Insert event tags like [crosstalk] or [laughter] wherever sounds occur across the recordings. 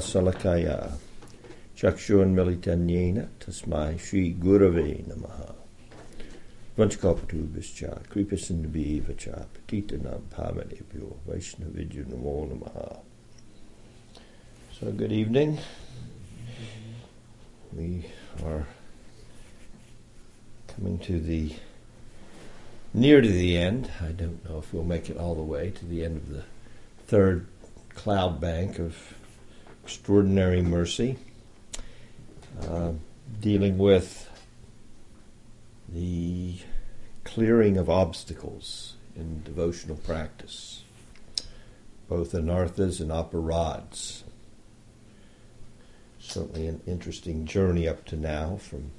Salakaya Chakshun Militanyena Tasmai Sri Gurave Namaha Namo Namaha So good evening. We are coming to the near to the end. I don't know if we'll make it all the way to the end of the third cloud bank of extraordinary mercy, uh, dealing with the clearing of obstacles in devotional practice, both anarthas and aparads. Certainly an interesting journey up to now from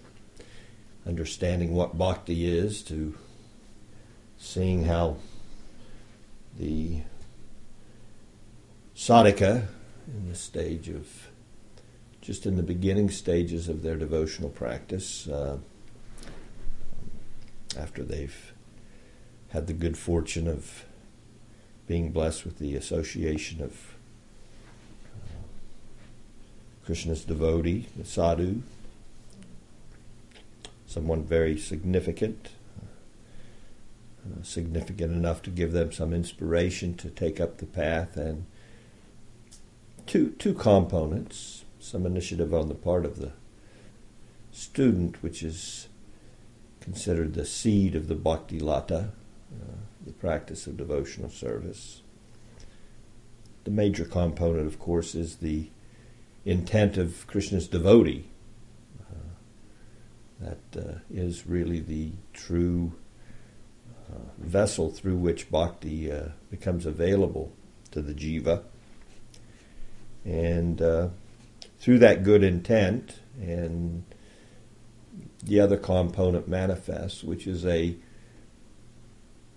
understanding what bhakti is to seeing how the sadhaka in the stage of just in the beginning stages of their devotional practice uh, after they've had the good fortune of being blessed with the association of uh, Krishna's devotee, the sadhu, someone very significant, uh, significant enough to give them some inspiration to take up the path and two two components, some initiative on the part of the student, which is considered the seed of the bhakti lata, uh, the practice of devotional service. The major component, of course, is the intent of Krishna's devotee. Uh, that uh, is really the true uh, vessel through which bhakti uh, becomes available to the jiva. And uh, through that good intent, and the other component manifests, which is a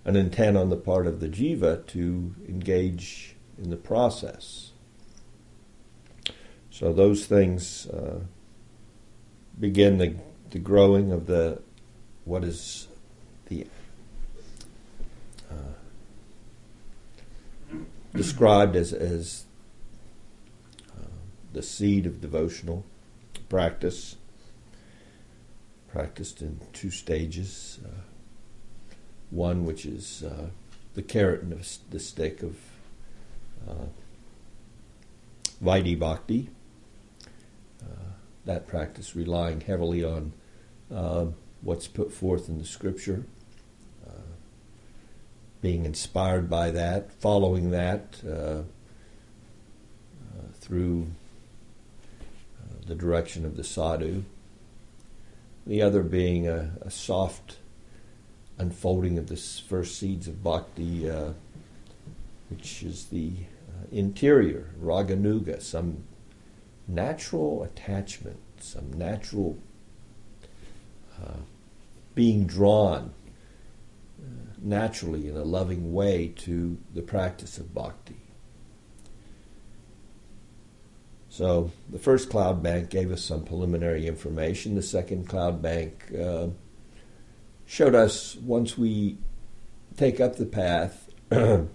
an intent on the part of the jiva to engage in the process. So those things uh, begin the, the growing of the what is the uh, described as as the seed of devotional practice, practiced in two stages. Uh, one, which is uh, the carrot and the stick of uh, Vaidhi Bhakti. Uh, that practice relying heavily on uh, what's put forth in the scripture, uh, being inspired by that, following that uh, through the direction of the sadhu. The other being a, a soft unfolding of the first seeds of bhakti, uh, which is the uh, interior, raganuga, some natural attachment, some natural uh, being drawn uh, naturally in a loving way to the practice of bhakti. So the first cloud bank gave us some preliminary information. The second cloud bank uh, showed us once we take up the path. [clears throat] in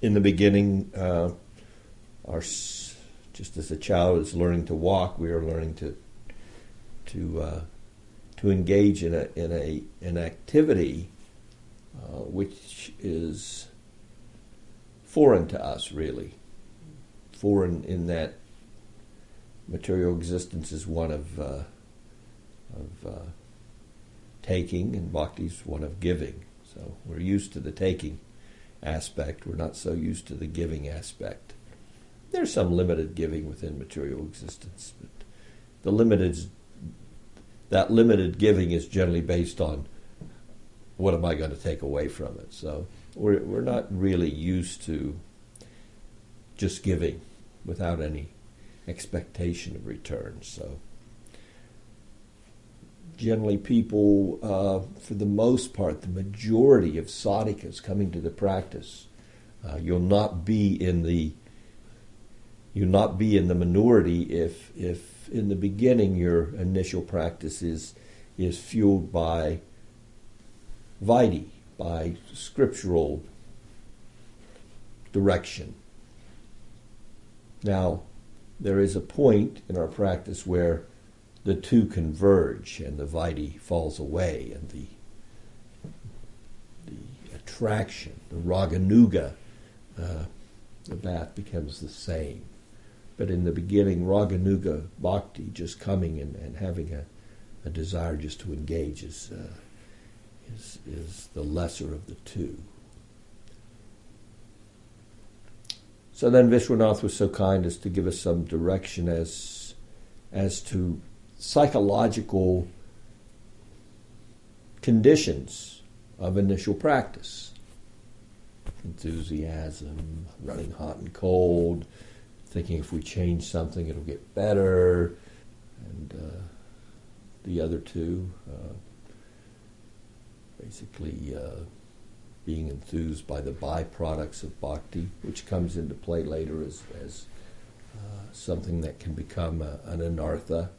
the beginning, uh, our just as a child is learning to walk, we are learning to to uh, to engage in a in a an activity uh, which is foreign to us, really foreign in that material existence is one of uh, of uh, taking, and bhakti is one of giving. So we're used to the taking aspect. We're not so used to the giving aspect. There's some limited giving within material existence, but the limited that limited giving is generally based on what am I going to take away from it. So we're we're not really used to just giving without any expectation of return. So, generally, people, uh, for the most part, the majority of sadhakas coming to the practice, uh, you'll not be in the you'll not be in the minority if if in the beginning your initial practice is is fueled by vaidhi, by scriptural direction. Now, there is a point in our practice where the two converge and the vidhi falls away and the the attraction, the raganuga, uh, the bath becomes the same. But in the beginning, raganuga bhakti, just coming and, and having a, a desire just to engage, is, uh, is, is the lesser of the two. So then Vishwanath was so kind as to give us some direction as, as to psychological conditions of initial practice. Enthusiasm, running hot and cold, thinking if we change something it'll get better, and uh, the other two, uh, basically uh, being enthused by the byproducts of bhakti, which comes into play later as, as uh, something that can become a, an anartha,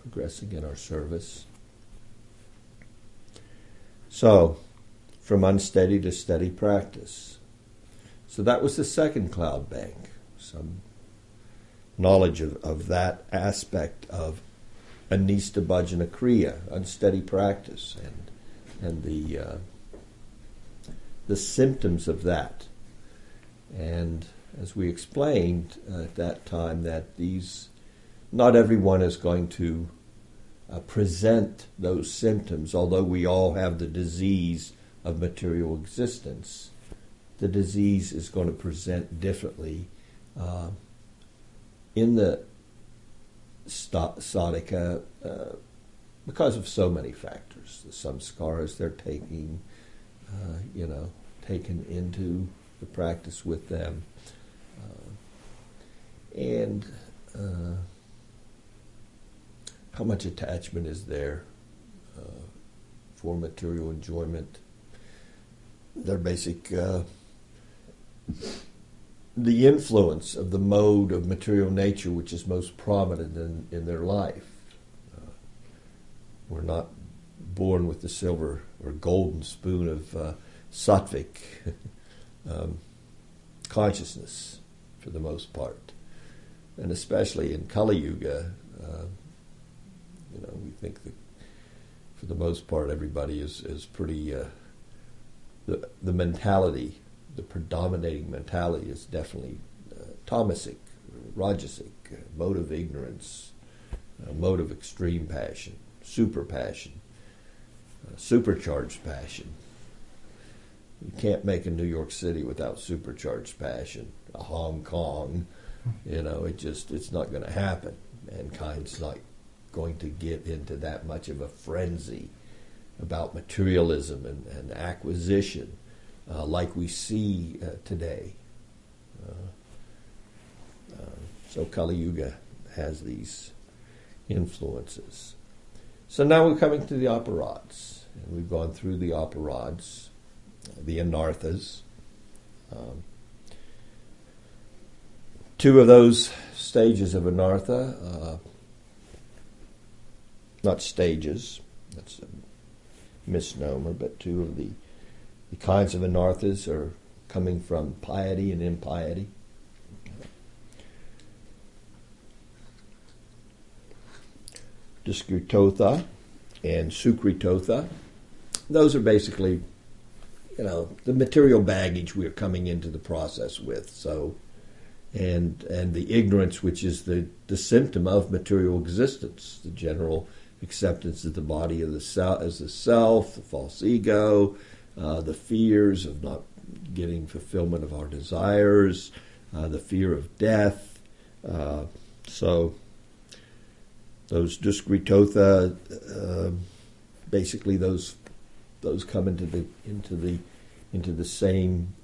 progressing in our service. So, from unsteady to steady practice. So that was the second cloud bank, some knowledge of, of that aspect of anista bhajana kriya, unsteady practice, and and the uh, the symptoms of that. And as we explained uh, at that time, that these not everyone is going to uh, present those symptoms, although we all have the disease of material existence. The disease is going to present differently. Uh, in the sadhaka, uh, because of so many factors, the samskaras they're taking, uh, you know, taken into the practice with them, uh, and uh, how much attachment is there uh, for material enjoyment. Their basic, uh, the influence of the mode of material nature which is most prominent in, in their life. Uh, we're not born with the silver or golden spoon of uh, sattvic [laughs] um, consciousness for the most part. And especially in Kali Yuga, uh, you know, we think that for the most part, everybody is is pretty. Uh, the the mentality, the predominating mentality, is definitely uh, tamasic, rajasic, uh, mode of ignorance, uh, mode of extreme passion, super passion, uh, supercharged passion. You can't make a New York City without supercharged passion. A Hong Kong, you know, it just it's not going to happen. Mankind's not going to get into that much of a frenzy about materialism and, and acquisition uh, like we see uh, today. Uh, uh so Kali Yuga has these influences. So now we're coming to the aparadhs, and we've gone through the aparadhs, the anarthas. Um, two of those stages of anartha uh, not stages, that's a misnomer, but two of the, the kinds of anarthas are coming from piety and impiety. Duskritotha and Sukritotha. Those are basically, you know, the material baggage we're coming into the process with. So, and and the ignorance, which is the, the symptom of material existence, the general acceptance of the body of the self as the self, the false ego, uh, the fears of not getting fulfillment of our desires, uh, the fear of death. Uh, so those duskritotha, uh, basically those those come into the into the into the same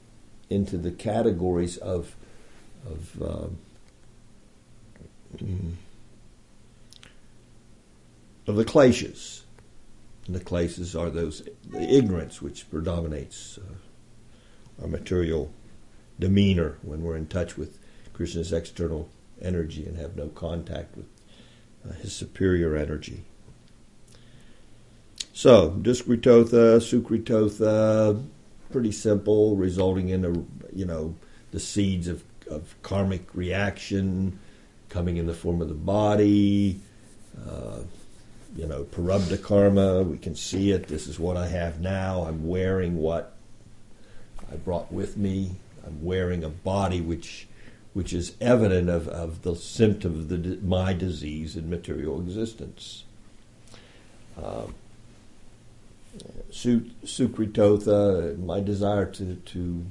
into the categories of of um, mm, of the. And the kleshas are those the ignorance which predominates uh, our material demeanor when we're in touch with Krishna's external energy and have no contact with uh, his superior energy. So, Duskritotha, Sukritotha, pretty simple, resulting in a you know the seeds of, of karmic reaction coming in the form of the body. Uh, you know, prarabdha karma. We can see it. This is what I have now. I'm wearing what I brought with me. I'm wearing a body which which is evident of, of the symptom of the, my disease in material existence. Um, Sukritotha, my desire to, to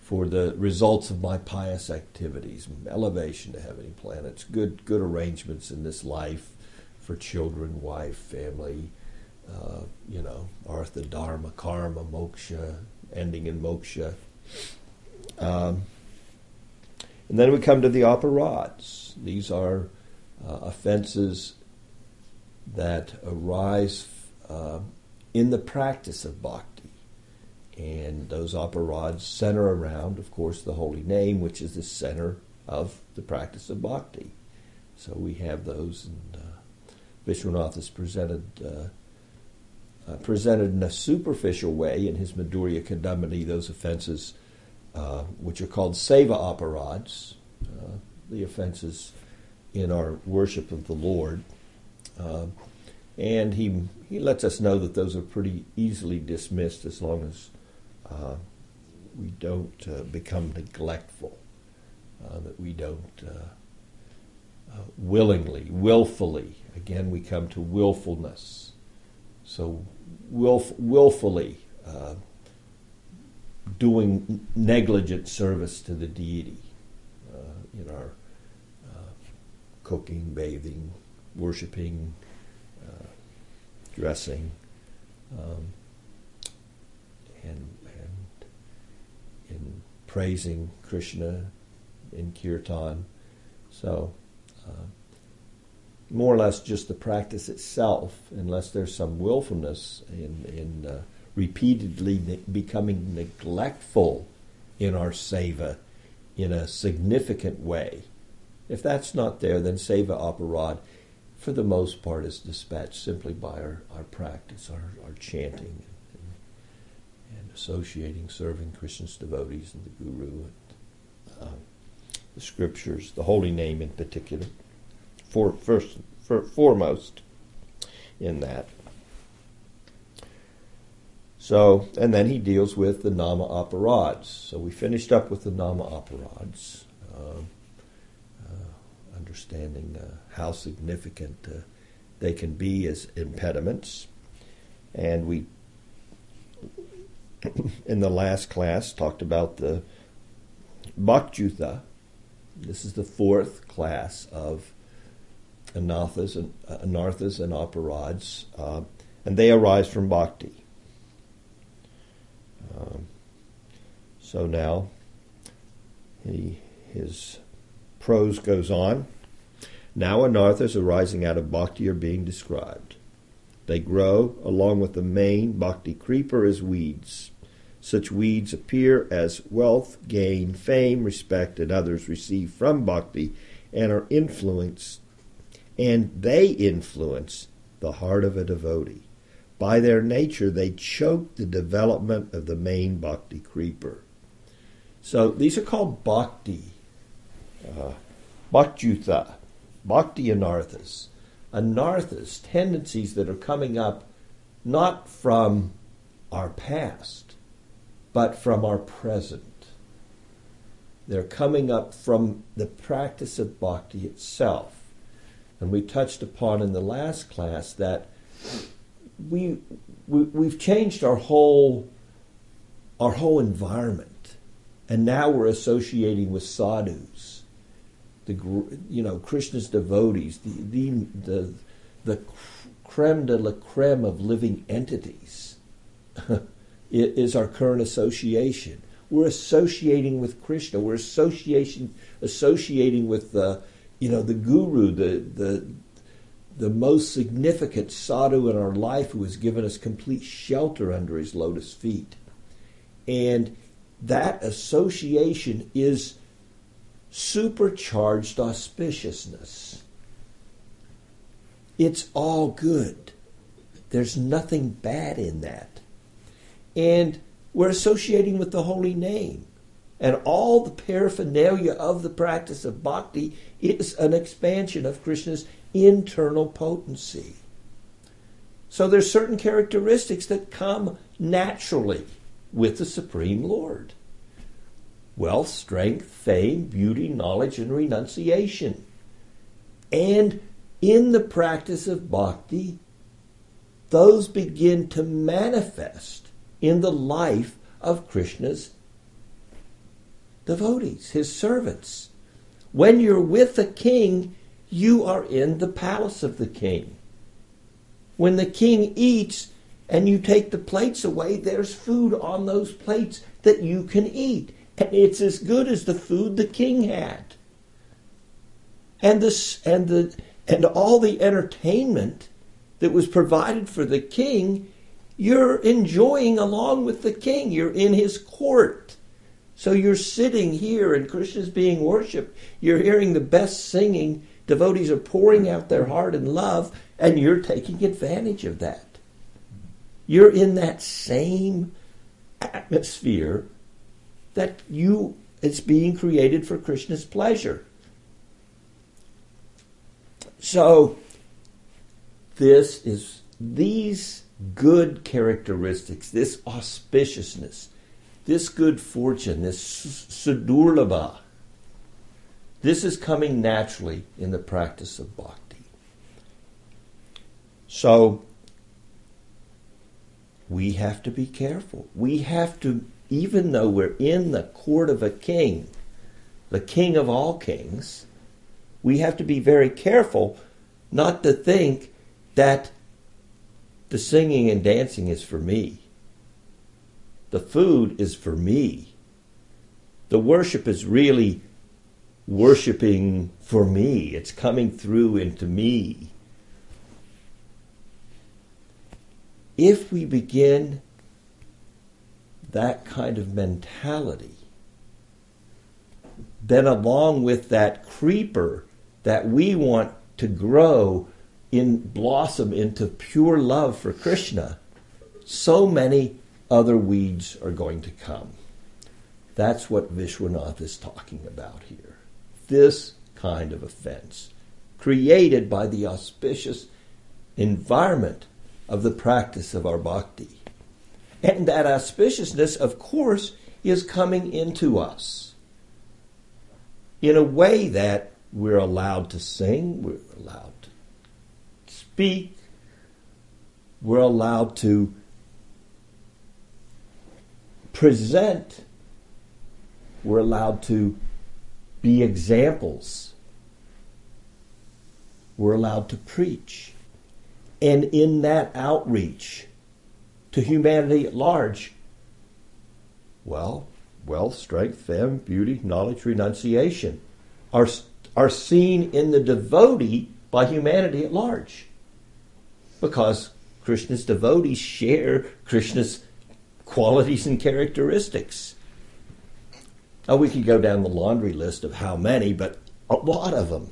for the results of my pious activities, elevation to heavenly planets, good good arrangements in this life for children, wife, family, uh, you know, artha, dharma, karma, moksha, ending in moksha. Um, and then we come to the aparadhs. These are uh, offenses that arise uh, in the practice of bhakti. And those aparadhs center around, of course, the holy name, which is the center of the practice of bhakti. So we have those, and uh, Vishwanath has presented uh, uh, presented in a superficial way in his Madhurya Kadambini those offenses uh, which are called seva aparadhs, uh, the offenses in our worship of the Lord. Uh, and he, he lets us know that those are pretty easily dismissed as long as uh, we don't uh, become neglectful, that we don't willingly, willfully, again we come to willfulness. So willf- willfully uh, doing negligent service to the deity uh, in our uh, cooking, bathing, worshiping, uh, dressing, um, and, and in praising Krishna in kirtan. So, uh, more or less just the practice itself, unless there's some willfulness in, in uh, repeatedly ne- becoming neglectful in our seva in a significant way. If that's not there, then seva aparadh, for the most part, is dispatched simply by our, our practice, our, our chanting, and, and associating, serving Krishna's devotees and the Guru, and uh, the scriptures, the holy name in particular for first for, foremost in that. So, and then he deals with the nama aparadhs. So we finished up with the nama aparadhs, uh, uh, understanding uh, how significant uh, they can be as impediments. And we, [coughs] in the last class, talked about the bhaktyuta. This is the fourth class of anarthas and uh, anarthas and aparadhs, uh, and they arise from bhakti. Um, so now he, his prose goes on. Now anarthas arising out of bhakti are being described. They grow along with the main bhakti creeper as weeds. Such weeds appear as wealth, gain, fame, respect, and others receive from bhakti and are influenced and they influence the heart of a devotee. By their nature, they choke the development of the main bhakti creeper. So these are called bhakti, uh, bhakti anarthas. Anarthas, tendencies that are coming up not from our past, but from our present. They're coming up from the practice of bhakti itself. And we touched upon in the last class that we, we we've changed our whole our whole environment, and now we're associating with sadhus, the you know Krishna's devotees, the the the, the creme de la creme of living entities. [laughs] is our current association. We're associating with Krishna. We're association associating with the you know, the guru, the, the, the most significant sadhu in our life who has given us complete shelter under his lotus feet. And that association is supercharged auspiciousness. It's all good. There's nothing bad in that. And we're associating with the holy name. And all the paraphernalia of the practice of bhakti is an expansion of Krishna's internal potency. So there's certain characteristics that come naturally with the Supreme Lord. Wealth, strength, fame, beauty, knowledge, and renunciation. And in the practice of bhakti, those begin to manifest in the life of Krishna's devotees, his servants. When you're with the king, you are in the palace of the king. When the king eats and you take the plates away, there's food on those plates that you can eat. It's as good as the food the king had. And this and the and all the entertainment that was provided for the king, you're enjoying along with the king. You're in his court. So you're sitting here and Krishna's being worshipped. You're hearing the best singing. Devotees are pouring out their heart and love, and you're taking advantage of that. You're in that same atmosphere that you it's being created for Krishna's pleasure. So this is these good characteristics, this auspiciousness, this good fortune, this sudurlabha, this is coming naturally in the practice of bhakti. So we have to be careful. We have to, even though we're in the court of a king, the king of all kings, we have to be very careful not to think that the singing and dancing is for me. The food is for me. The worship is really worshiping for me. It's coming through into me. If we begin that kind of mentality, then along with that creeper that we want to grow in blossom into pure love for Krishna, so many other weeds are going to come. That's what Vishwanath is talking about here. This kind of offense, created by the auspicious environment of the practice of our bhakti. And that auspiciousness, of course, is coming into us in a way that we're allowed to sing, we're allowed to speak, we're allowed to present, we're allowed to be examples, we're allowed to preach. And in that outreach to humanity at large, well, wealth, strength, fame, beauty, knowledge, renunciation are, are seen in the devotee by humanity at large because Krishna's devotees share Krishna's qualities and characteristics. Now, we could go down the laundry list of how many, but a lot of them.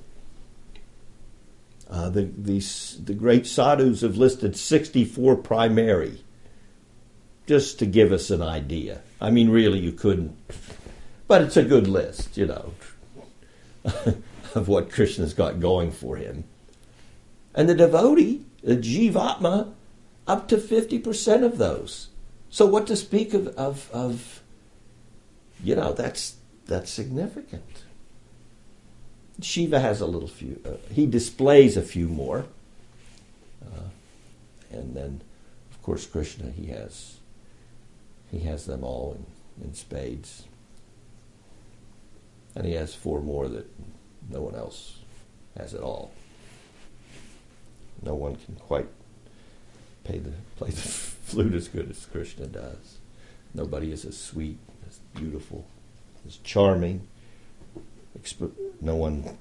Uh, the, the, the great sadhus have listed 64 primary, just to give us an idea. I mean, really, you couldn't, but it's a good list, you know, [laughs] of what Krishna's got going for him. And the devotee the Jivatma, up to 50% of those. So what to speak of, of, of you know, that's, that's significant. Shiva has a little few, uh, he displays a few more. Uh, and then, of course, Krishna, he has, he has them all in, in spades. And he has four more that no one else has at all no one can quite play the, play the [laughs] flute as good as Krishna does. Nobody is as sweet, as beautiful, as charming. No one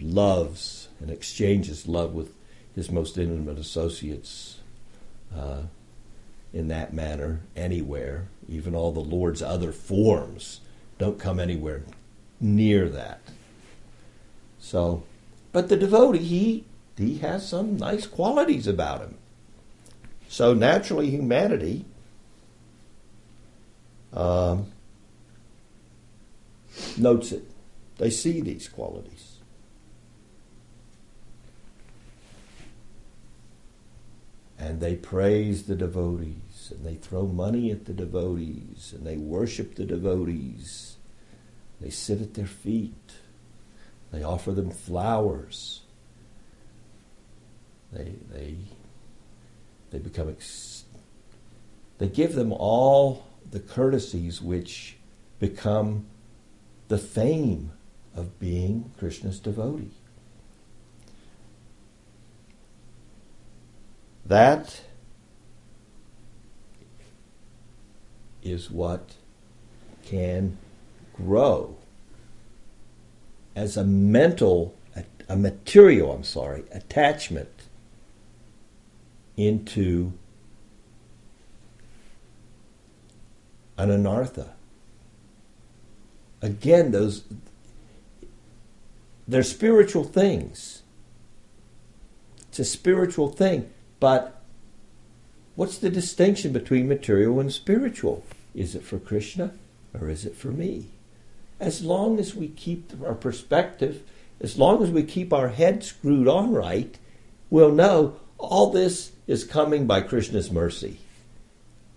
loves and exchanges love with his most intimate associates uh, in that manner anywhere. Even all the Lord's other forms don't come anywhere near that. So, but the devotee, he he has some nice qualities about him. So naturally, humanity um, notes it. They see these qualities. And they praise the devotees, and they throw money at the devotees, and they worship the devotees. They sit at their feet. They offer them flowers. They, they, they become, ex- they give them all the courtesies which become the fame of being Krishna's devotee. That is what can grow as a mental, a material, I'm sorry, attachment into an anartha. Again, those they're spiritual things. It's a spiritual thing, but what's the distinction between material and spiritual? Is it for Krishna or is it for me? As long as we keep our perspective, as long as we keep our head screwed on right, we'll know all this is coming by Krishna's mercy.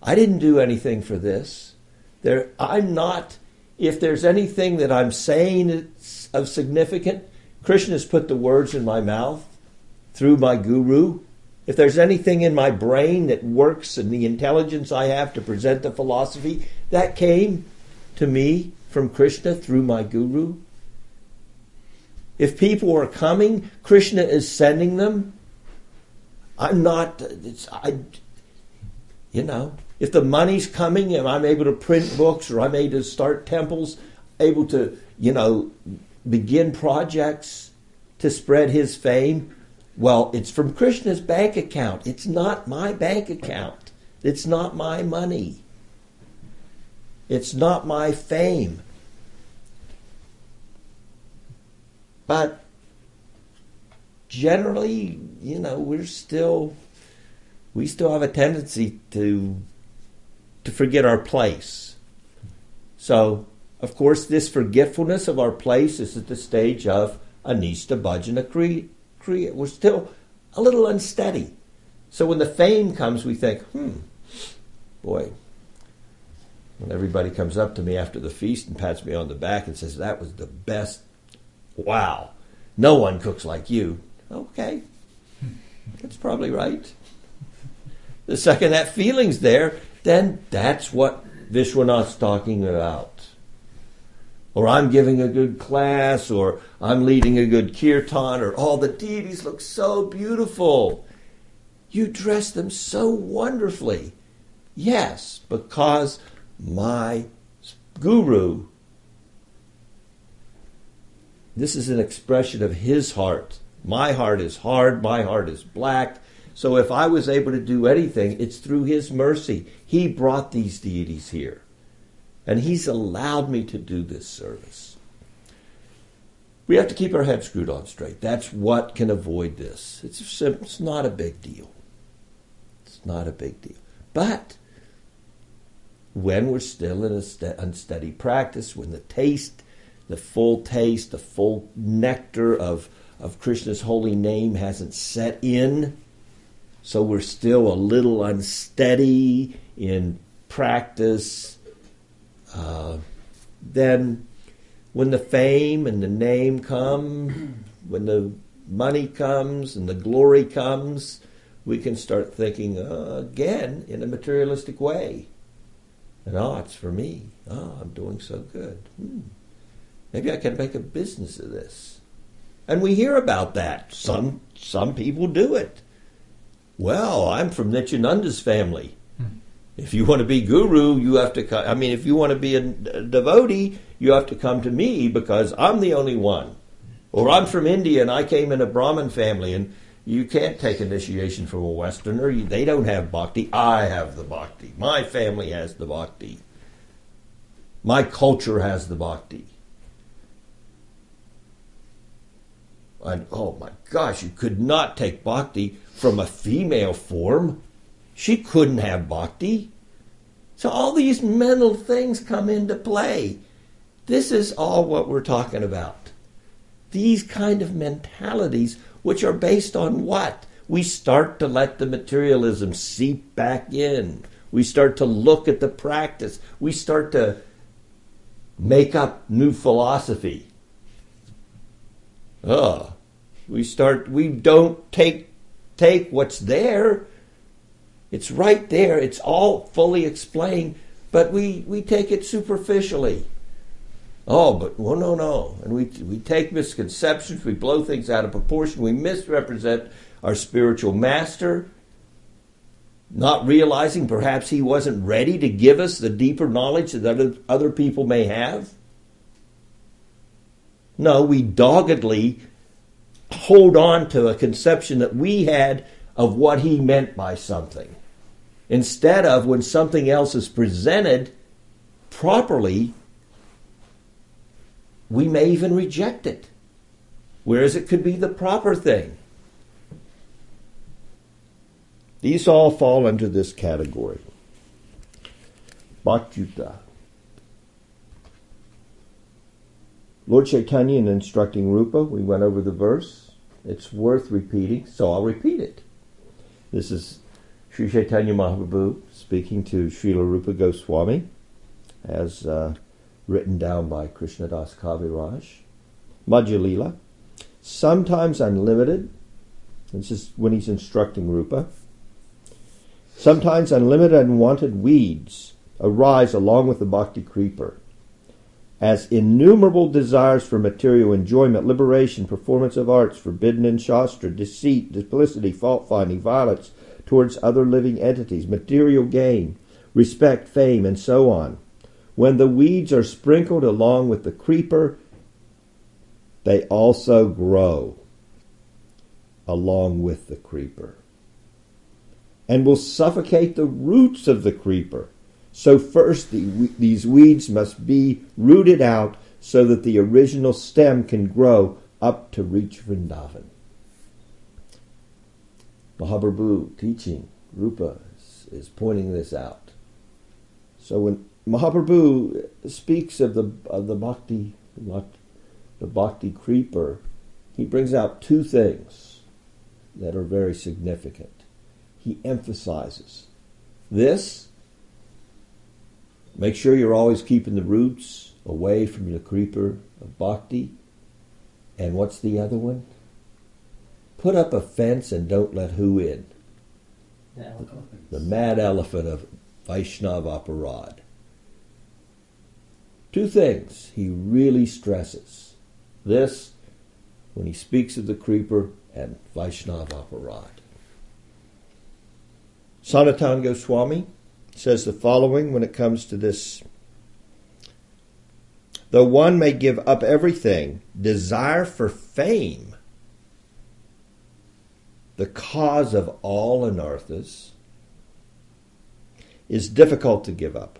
I didn't do anything for this. There, I'm not. If there's anything that I'm saying of significant, Krishna has put the words in my mouth through my guru. If there's anything in my brain that works and the intelligence I have to present the philosophy, that came to me from Krishna through my guru. If people are coming, Krishna is sending them. I'm not. It's I. You know, if the money's coming and I'm able to print books or I'm able to start temples, able to you know begin projects to spread his fame, well, it's from Krishna's bank account. It's not my bank account. It's not my money. It's not my fame. But generally, you know, we're still we still have a tendency to to forget our place. So, of course, this forgetfulness of our place is at the stage of Anista Bhajana Kriya. We're still a little unsteady. So when the fame comes, we think, hmm, boy, when everybody comes up to me after the feast and pats me on the back and says, that was the best Wow, no one cooks like you. Okay, that's probably right. The second that feeling's there, then that's what Vishwanath's talking about. Or I'm giving a good class, or I'm leading a good kirtan, or all the deities look so beautiful. You dress them so wonderfully. Yes, because my guru this is an expression of his heart. My heart is hard, my heart is black. So if I was able to do anything, it's through his mercy. He brought these deities here. And he's allowed me to do this service. We have to keep our head screwed on straight. That's what can avoid this. It's, it's not a big deal. It's not a big deal. But when we're still in a unsteady practice, when the taste the full taste, the full nectar of, of Krishna's holy name hasn't set in. So we're still a little unsteady in practice. Uh, then, when the fame and the name come, [clears throat] when the money comes and the glory comes, we can start thinking uh, again in a materialistic way. And oh, it's for me. Oh, I'm doing so good. Hmm. Maybe I can make a business of this. And we hear about that. Some some people do it. Well, I'm from Nityananda's family. If you want to be guru, you have to come. I mean, if you want to be a, a devotee, you have to come to me because I'm the only one. Or I'm from India and I came in a Brahmin family and you can't take initiation from a Westerner. They don't have bhakti. I have the bhakti. My family has the bhakti. My culture has the bhakti. And oh my gosh, you could not take bhakti from a female form. She couldn't have bhakti. So all these mental things come into play. This is all what we're talking about. These kind of mentalities, which are based on what? We start to let the materialism seep back in. We start to look at the practice. We start to make up new philosophy. Ugh. We start we don't take take what's there. It's right there. It's all fully explained, but we, we take it superficially. Oh, but well, no, no. And we, we take misconceptions, we blow things out of proportion, we misrepresent our spiritual master, not realizing perhaps he wasn't ready to give us the deeper knowledge that other, other people may have. No, we doggedly hold on to a conception that we had of what he meant by something. Instead of when something else is presented properly, we may even reject it, whereas it could be the proper thing. These all fall under this category. Bhaktyuta. Lord Chaitanya in instructing Rupa, we went over the verse. It's worth repeating, so I'll repeat it. This is Sri Chaitanya Mahaprabhu speaking to Srila Rupa Goswami, as uh, written down by Krishnadas Kaviraj. Madhya sometimes unlimited. This is when he's instructing Rupa. Sometimes unlimited unwanted weeds arise along with the bhakti creeper. As innumerable desires for material enjoyment, liberation, performance of arts forbidden in Shastra, deceit, duplicity, fault finding, violence towards other living entities, material gain, respect, fame, and so on. When the weeds are sprinkled along with the creeper, they also grow along with the creeper and will suffocate the roots of the creeper. So, first, the, these weeds must be rooted out so that the original stem can grow up to reach Vrindavan. Mahaprabhu teaching, Rupa is, is pointing this out. So, when Mahaprabhu speaks of the, of the bhakti, the bhakti creeper, he brings out two things that are very significant he emphasizes. This, make sure you're always keeping the roots away from the creeper of bhakti. And what's the other one? Put up a fence and don't let who in? The, the mad elephant of Vaishnava Aparad. Two things he really stresses. This, when he speaks of the creeper, and Vaishnava Aparad. Sanatan Goswami says the following when it comes to this. Though one may give up everything, desire for fame, the cause of all anarthas, is difficult to give up.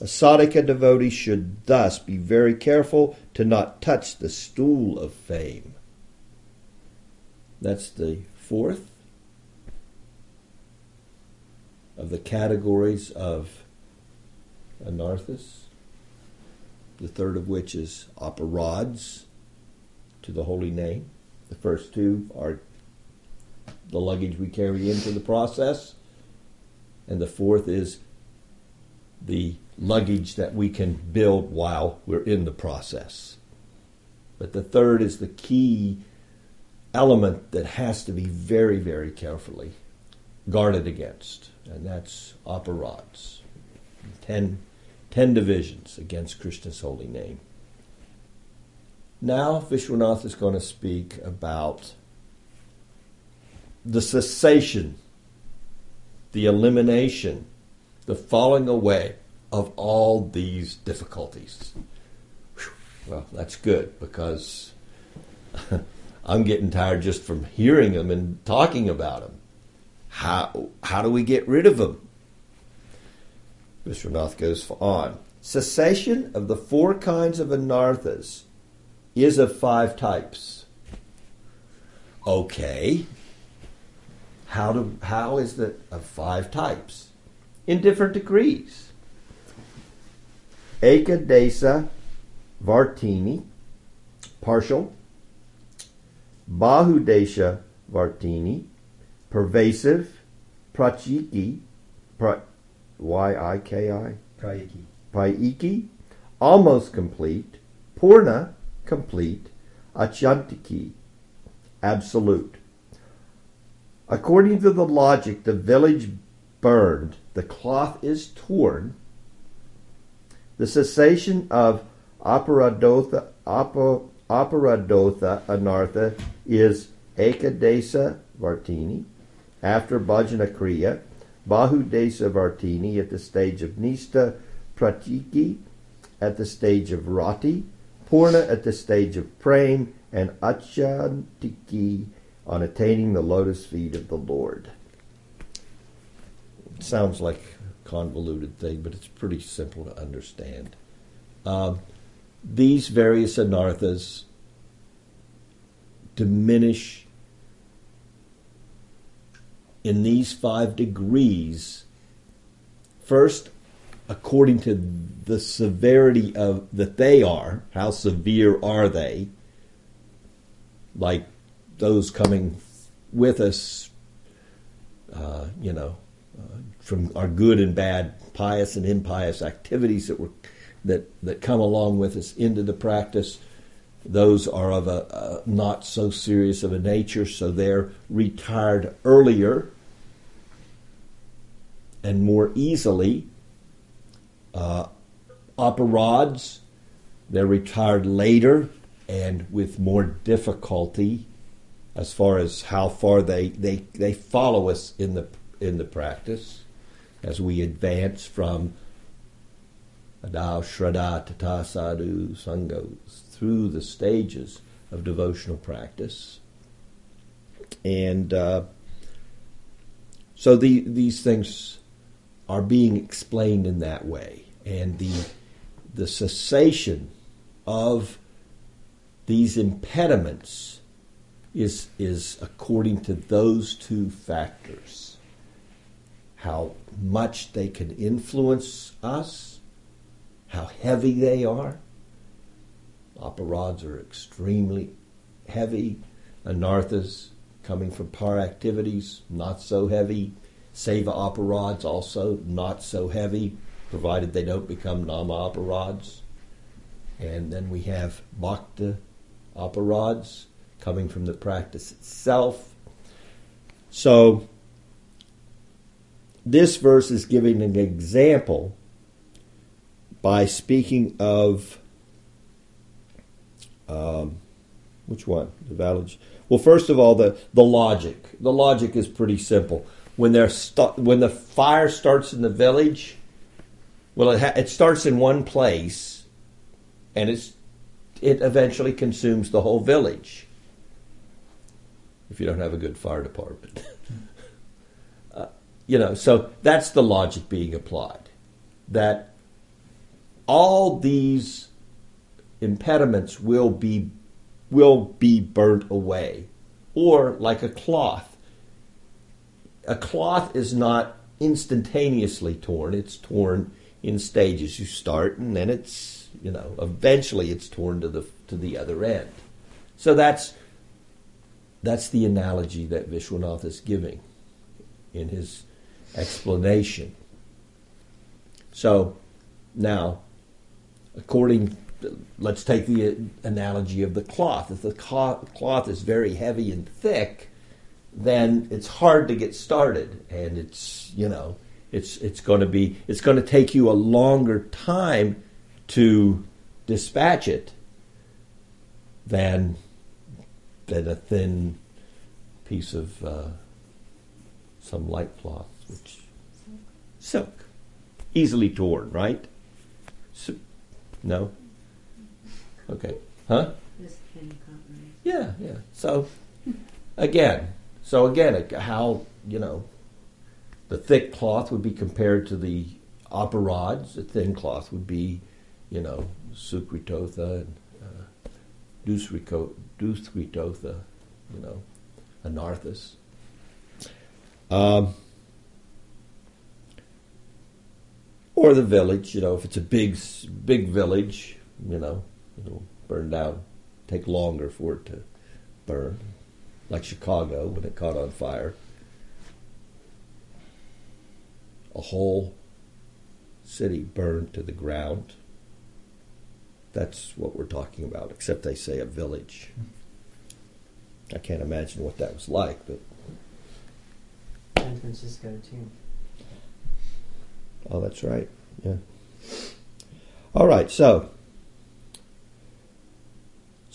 A sadhaka devotee should thus be very careful to not touch the stool of fame. That's the fourth of the categories of anarthas, the third of which is aparads to the holy name. The first two are the luggage we carry into the process, and the fourth is the luggage that we can build while we're in the process. But the third is the key element that has to be very, very carefully guarded against and that's aparads. Ten, ten divisions against Krishna's holy name. Now Vishwanath is going to speak about the cessation, the elimination, the falling away of all these difficulties. Well, that's good because [laughs] I'm getting tired just from hearing them and talking about them. How, how do we get rid of them? Vishwanath goes on. Cessation of the four kinds of anarthas is of five types. Okay. How do how is that of five types? in different degrees. Ekadesa Vartini, partial. Bahudesha Vartini, pervasive. Prachiki, pra, Y-I-K-I, Prayiki. Paiki, almost complete. Purna, complete. Achantiki, absolute. According to the logic, the village burned, the cloth is torn. The cessation of aparadotha, aparadotha anartha is ekadesa vartini. After bhajana kriya, bahudesa vartini at the stage of nista, pratiki at the stage of rati, purna at the stage of praying, and achantiki on attaining the lotus feet of the Lord. It sounds like a convoluted thing, but it's pretty simple to understand. Um, these various anarthas diminish in these five degrees. First, according to the severity of that they are, how severe are they? Like those coming with us, uh, you know, uh, from our good and bad, pious and impious activities that were that that come along with us into the practice. Those are of a, not so serious of a nature, so they're retired earlier and more easily. Uh, aparads, they're retired later and with more difficulty as far as how far they, they, they follow us in the in the practice as we advance from Adao Shraddha Tata Sadhu Sangha through the stages of devotional practice. And uh, so the, these things are being explained in that way. And the, the cessation of these impediments is, is according to those two factors how much they can influence us, how heavy they are. Aparads are extremely heavy. Anarthas coming from par activities, not so heavy. Seva aparads also not so heavy, provided they don't become nama aparads. And then we have bhakta aparads coming from the practice itself. So this verse is giving an example by speaking of um, which one? The valid well first of all the the logic. The logic is pretty simple. When they're st- when the fire starts in the village well it, ha- it starts in one place and it's it eventually consumes the whole village. If you don't have a good fire department. [laughs] Uh, you know so that's the logic being applied. That all these impediments will be will be burnt away. Or like a cloth. A cloth is not instantaneously torn. It's torn in stages. You start and then it's you know eventually it's torn to the to the other end. So that's that's the analogy that Vishwanath is giving in his explanation. So now according let's take the analogy of the cloth. If the cloth is very heavy and thick, then it's hard to get started, and it's you know it's it's going to be it's going to take you a longer time to dispatch it than than a thin piece of uh, some light cloth, which silk, easily torn, right? So, no. Okay. Huh? Yeah, yeah. So again, so again, how you know the thick cloth would be compared to the rods. The thin cloth would be, you know, sukritotha and uh, duskritotha, you know, anarthas. Um, or the village. You know, if it's a big big village, you know, it'll burn down. Take longer for it to burn, like Chicago when it caught on fire. A whole city burned to the ground. That's what we're talking about, except they say a village. I can't imagine what that was like, but. San Francisco, too. Oh, that's right. Yeah. All right, so.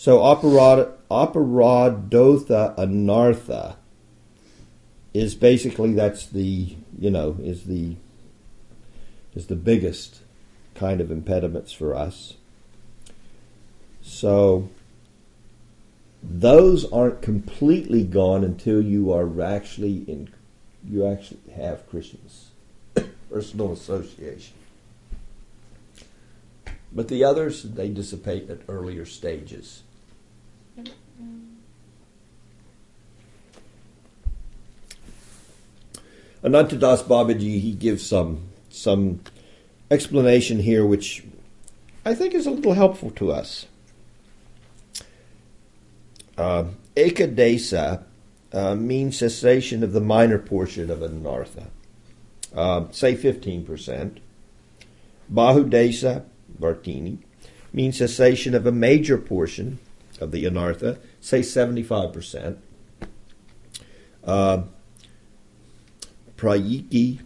So Aparad, Aparadotha Anartha is basically that's the you know is the is the biggest kind of impediments for us. So those aren't completely gone until you are actually in you actually have Krishna's [coughs] personal association. But the others they dissipate at earlier stages. Anantadas Babaji he gives some some explanation here which I think is a little helpful to us. Uh, ekadesa uh, means cessation of the minor portion of anartha, uh, say 15%. Bahudesa, Vartini, means cessation of a major portion of the anartha, say 75%. Uh, prayiki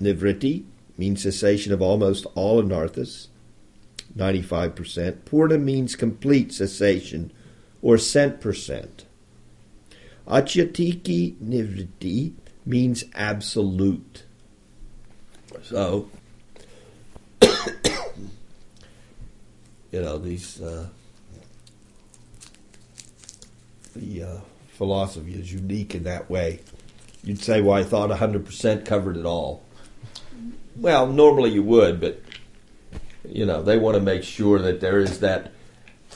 nivriti means cessation of almost all anarthas, 95%. Purna means complete cessation or cent percent. Achyatiki nivriti means absolute. So, [coughs] you know, these, uh, the uh, philosophy is unique in that way. You'd say, well, I thought 100% covered it all. Well, normally you would, but, you know, they want to make sure that there is that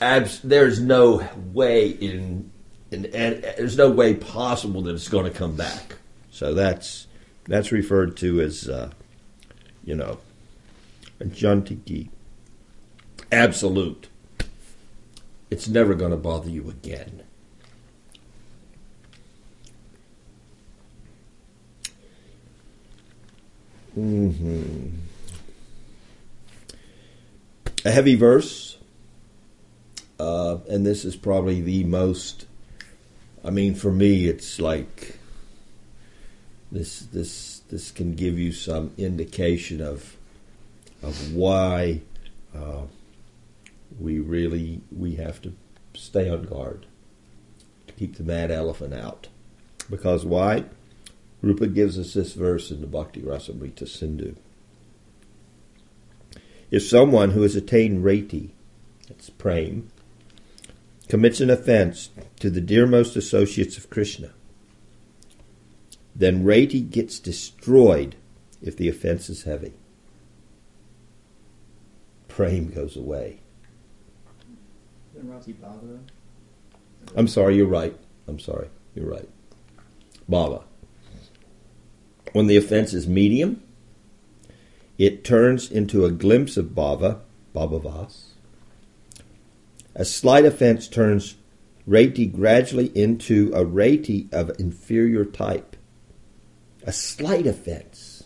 abs- there's no way in, in, and there's no way possible that it's going to come back. So that's that's referred to as uh, you know jantiki, absolute. It's never going to bother you again. Hmm A heavy verse uh, and this is probably the most. I mean, for me, it's like this. This this can give you some indication of of why uh, we really we have to stay on guard to keep the mad elephant out. Because why? Rupa gives us this verse in the Bhakti Rasamrita Sindhu. If someone who has attained rati, that's prem, commits an offense to the dearmost associates of Krishna, then Rati gets destroyed if the offense is heavy. Prem goes away. I'm sorry, you're right. I'm sorry, you're right. Bhava. When the offense is medium, it turns into a glimpse of bhava, bhavavas, a slight offense turns rati gradually into a rati of inferior type. A slight offense.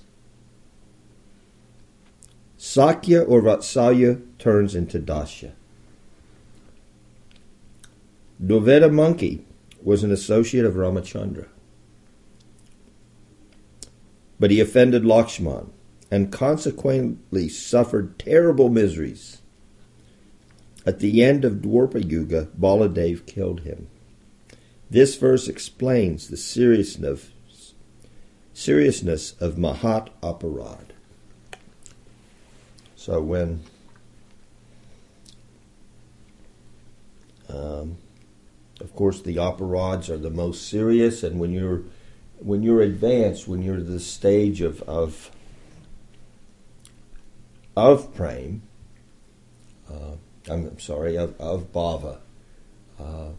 Sakya or Vatsalya turns into Dasya. Dvivida monkey was an associate of Ramachandra. But he offended Lakshman and consequently suffered terrible miseries. At the end of Dwapara Yuga, Baladev killed him. This verse explains the seriousness, seriousness of Mahat Aparad. So when um, of course the aparads are the most serious and when you're when you're advanced, when you're at the stage of of of prem, uh, I'm sorry, of, of bhava. Uh,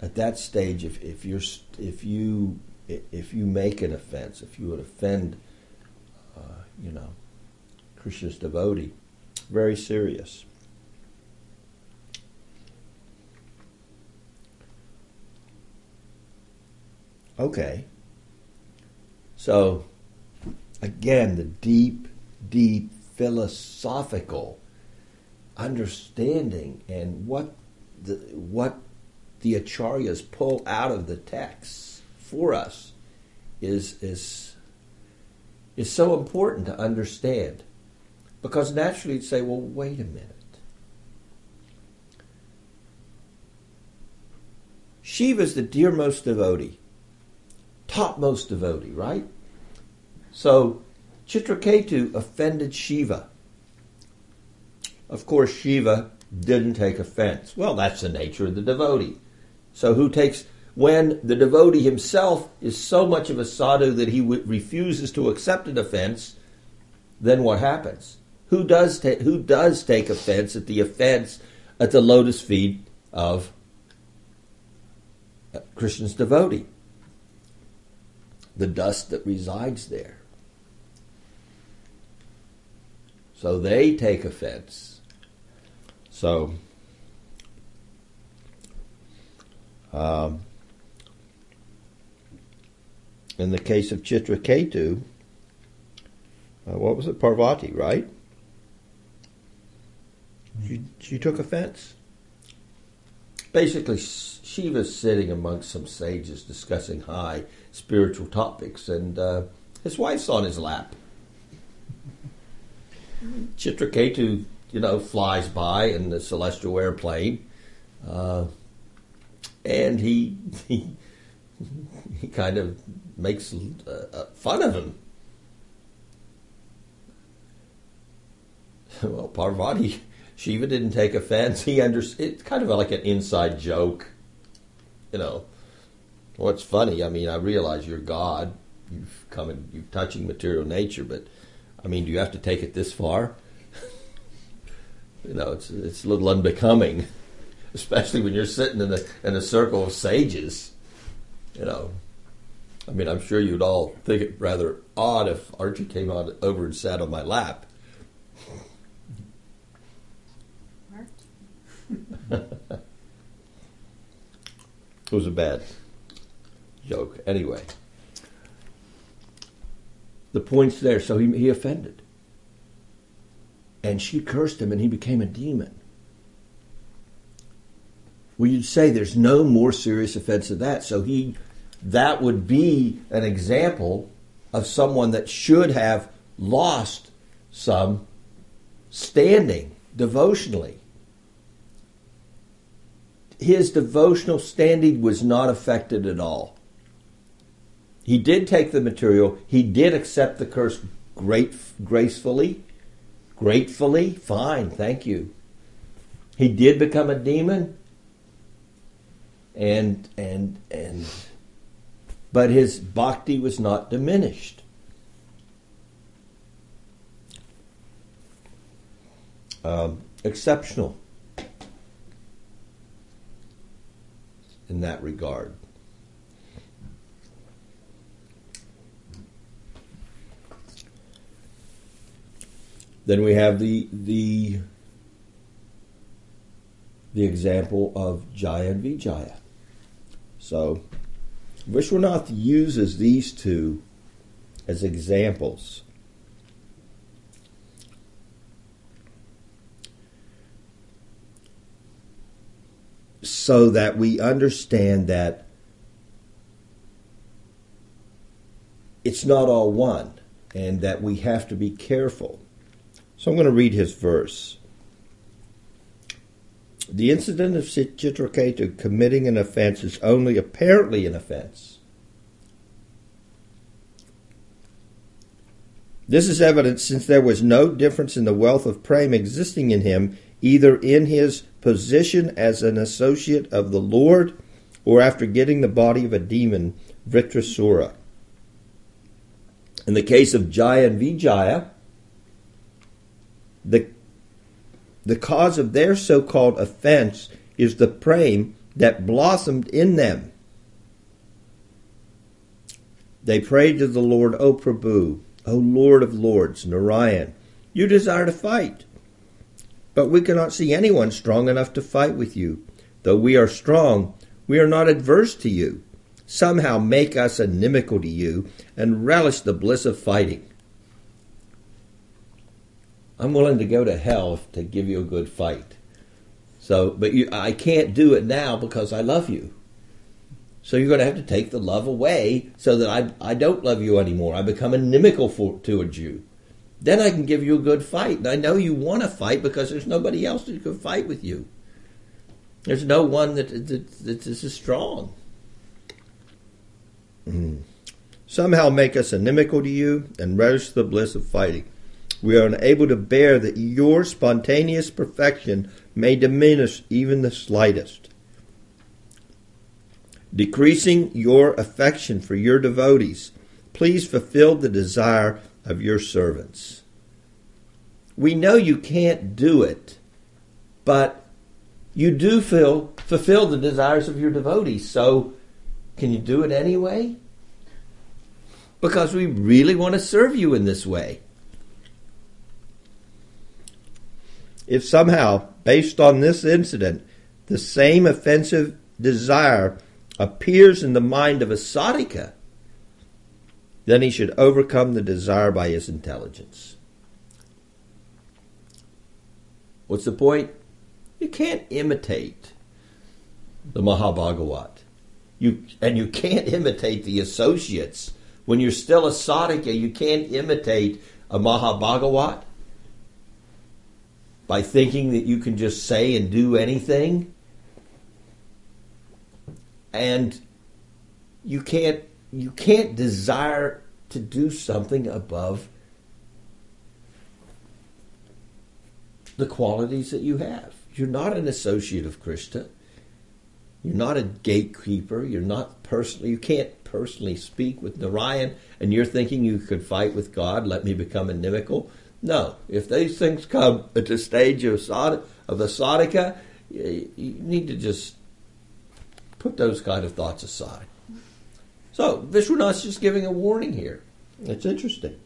at that stage, if, if you're if you if you make an offense, if you would offend, uh, you know, Krishna's devotee. Very serious. Okay. So, again, the deep, deep philosophical understanding and what the, what the acharyas pull out of the texts for us is, is, is so important to understand. Because naturally you'd say, well, wait a minute. Shiva is the dearmost devotee topmost devotee, right? So Chitraketu offended Shiva. Of course, Shiva didn't take offense. Well, that's the nature of the devotee. So who takes when the devotee himself is so much of a sadhu that he refuses to accept an offense, then what happens? Who does ta- who does take offense at the offense at the lotus feet of uh, Krishna's devotee? The dust that resides there. So they take offense. So, um, in the case of Chitraketu, uh, what was it, Parvati, right? She, she took offense. Basically, Shiva's sitting amongst some sages discussing high spiritual topics, and uh, his wife's on his lap. Chitraketu, you know, flies by in the celestial airplane, uh, and he, he he kind of makes uh, uh fun of him. [laughs] Well, Parvati, Shiva didn't take offense. He understood. It's kind of like an inside joke, you know. What's funny, I mean, I realize you're God. You've come and you're touching material nature, but I mean, do you have to take it this far? [laughs] you know, it's it's a little unbecoming, [laughs] especially when you're sitting in a in a circle of sages. You know, I mean, I'm sure you'd all think it rather odd if Archie came on over and sat on my lap. [laughs] it was a bad joke. Anyway, the point's there. So he, he offended. And she cursed him and he became a demon. Well, you'd say there's no more serious offense than that. So he, that would be an example of someone that should have lost some standing devotionally. His devotional standing was not affected at all. He did take the material. He did accept the curse great, gracefully, gratefully. Fine, thank you. He did become a demon, and and and, but his bhakti was not diminished. Um, exceptional in that regard. Then we have the the the example of Jaya and Vijaya. So Vishwanath uses these two as examples. So that we understand that it's not all one and that we have to be careful. So I'm going to read his verse. The incident of Chitraketu committing an offense is only apparently an offense. This is evident since there was no difference in the wealth of prema existing in him, either in his position as an associate of the Lord or after getting the body of a demon, Vritrasura. In the case of Jaya and Vijaya, the, the cause of their so called offense is the prema that blossomed in them. They prayed to the Lord, O Prabhu, O Lord of Lords, Narayan, You desire to fight. But we cannot see anyone strong enough to fight with you. Though we are strong, we are not adverse to you. Somehow make us inimical to you and relish the bliss of fighting. I'm willing to go to hell to give you a good fight. So, but you, I can't do it now because I love you. So you're going to have to take the love away so that I, I don't love you anymore. I become inimical for, a Jew. Then I can give you a good fight. And I know you want to fight because there's nobody else that can fight with you. There's no one that, that, that is as strong. Mm. Somehow make us inimical to you and relish the bliss of fighting. We are unable to bear that your spontaneous perfection may diminish even the slightest decreasing your affection for your devotees. Please fulfill the desire of your servants. We know you can't do it, but you do feel, fulfill the desires of your devotees. So, can you do it anyway? Because we really want to serve you in this way. If somehow, based on this incident, the same offensive desire appears in the mind of a sadhika, then he should overcome the desire by his intelligence. What's the point? You can't imitate the Mahabhagavat. You, and you can't imitate the associates. When you're still a sadhika, you can't imitate a Mahabhagavat by thinking that you can just say and do anything and you can't you can't desire to do something above the qualities that you have. You're not an associate of Krishna. You're not a gatekeeper. You're not personally. You can't personally speak with Narayan, and you're thinking you could fight with God. Let me become inimical. No. If these things come at the stage of of the sadhika, you need to just put those kind of thoughts aside. So Vishwanath's just giving a warning here. It's interesting.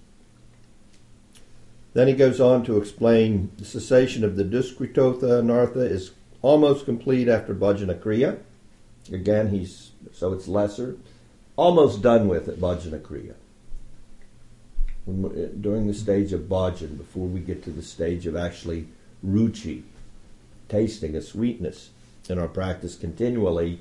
Then he goes on to explain the cessation of the Duskritotha Anartha is almost complete after Bhajana Kriya. Again, he's so it's lesser. Almost done with at Bhajana Kriya. Eh, during the stage of bhajan, before we get to the stage of actually ruchi, tasting a sweetness in our practice continually,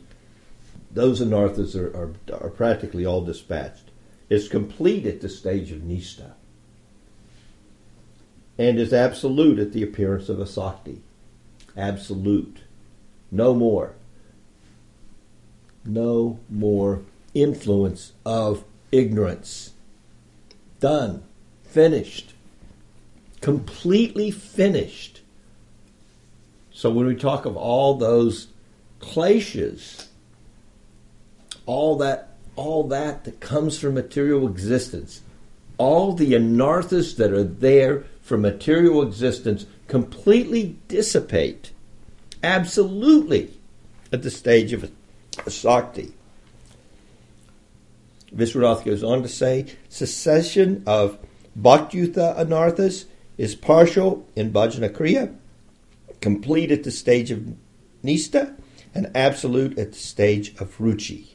those anarthas are, are, are practically all dispatched. It's complete at the stage of nista and is absolute at the appearance of asakti. Absolute. No more. No more influence of ignorance. Done. Finished. Completely finished. So when we talk of all those kleshas all that all that that comes from material existence, all the anarthas that are there for material existence completely dissipate. Absolutely at the stage of asakti. Vishwanath goes on to say cessation of Bhaktayuta anarthas is partial in Bhajana Kriya, complete at the stage of Nista, and absolute at the stage of Ruchi.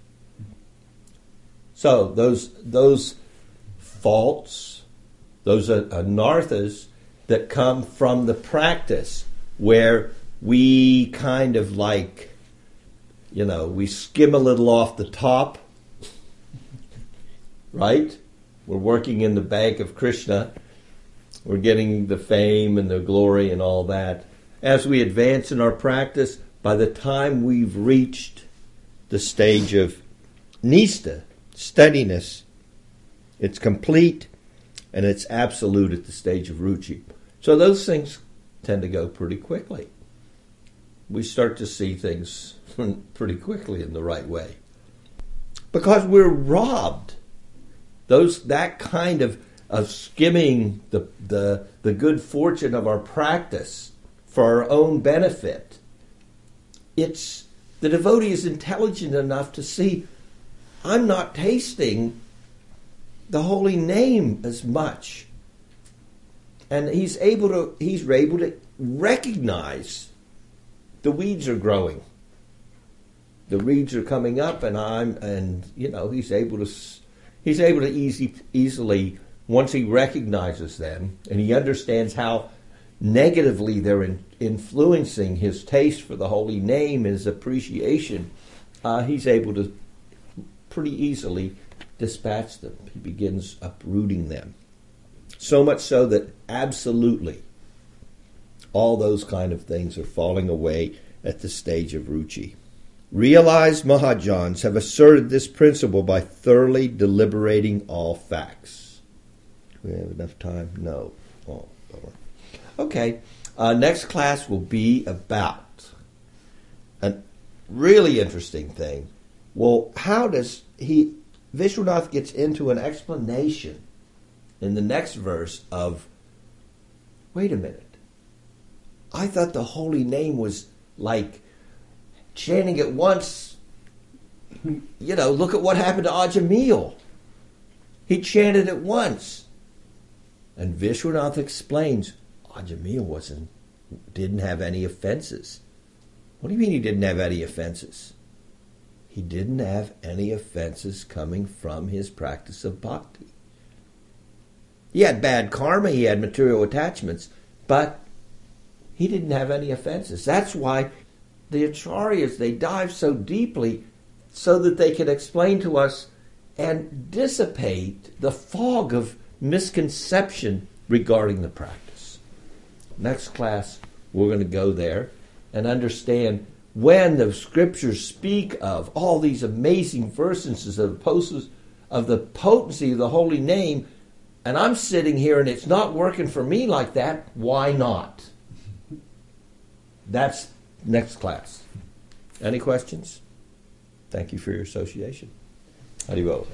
So those those faults, those anarthas that come from the practice where we kind of like, you know, we skim a little off the top, right? We're working in the bank of Krishna. We're getting the fame and the glory and all that. As we advance in our practice, by the time we've reached the stage of nista, steadiness. It's complete and it's absolute at the stage of ruchi. So those things tend to go pretty quickly. We start to see things [laughs] pretty quickly in the right way. Because we're robbed. Those that kind of of skimming the, the, the good fortune of our practice for our own benefit. It's the devotee is intelligent enough to see I'm not tasting the holy name as much and he's able to he's able to recognize the weeds are growing. The weeds are coming up, and I'm and you know he's able to he's able to easy easily once he recognizes them and he understands how negatively they're in, influencing his taste for the holy name, his appreciation, uh, he's able to pretty easily dispatch them. He begins uprooting them. So much so that absolutely all those kind of things are falling away at the stage of ruchi. Realized Mahajans have asserted this principle by thoroughly deliberating all facts. Do we have enough time? No. Oh, okay. Uh, next class will be about a really interesting thing. Well, how does he Vishwanath gets into an explanation in the next verse of wait a minute. I thought the holy name was like chanting it once. You know, look at what happened to Ajamil. He chanted it once. And Vishwanath explains Ajamil wasn't didn't have any offenses. What do you mean he didn't have any offenses? He didn't have any offenses coming from his practice of bhakti. He had bad karma, he had material attachments, but he didn't have any offenses. That's why the acharyas they dive so deeply so that they can explain to us and dissipate the fog of misconception regarding the practice. Next class, we're going to go there and understand when the scriptures speak of all these amazing verses of the, of the potency of the holy name, and I'm sitting here and it's not working for me like that, why not? That's next class. Any questions? Thank you for your association. How do you vote?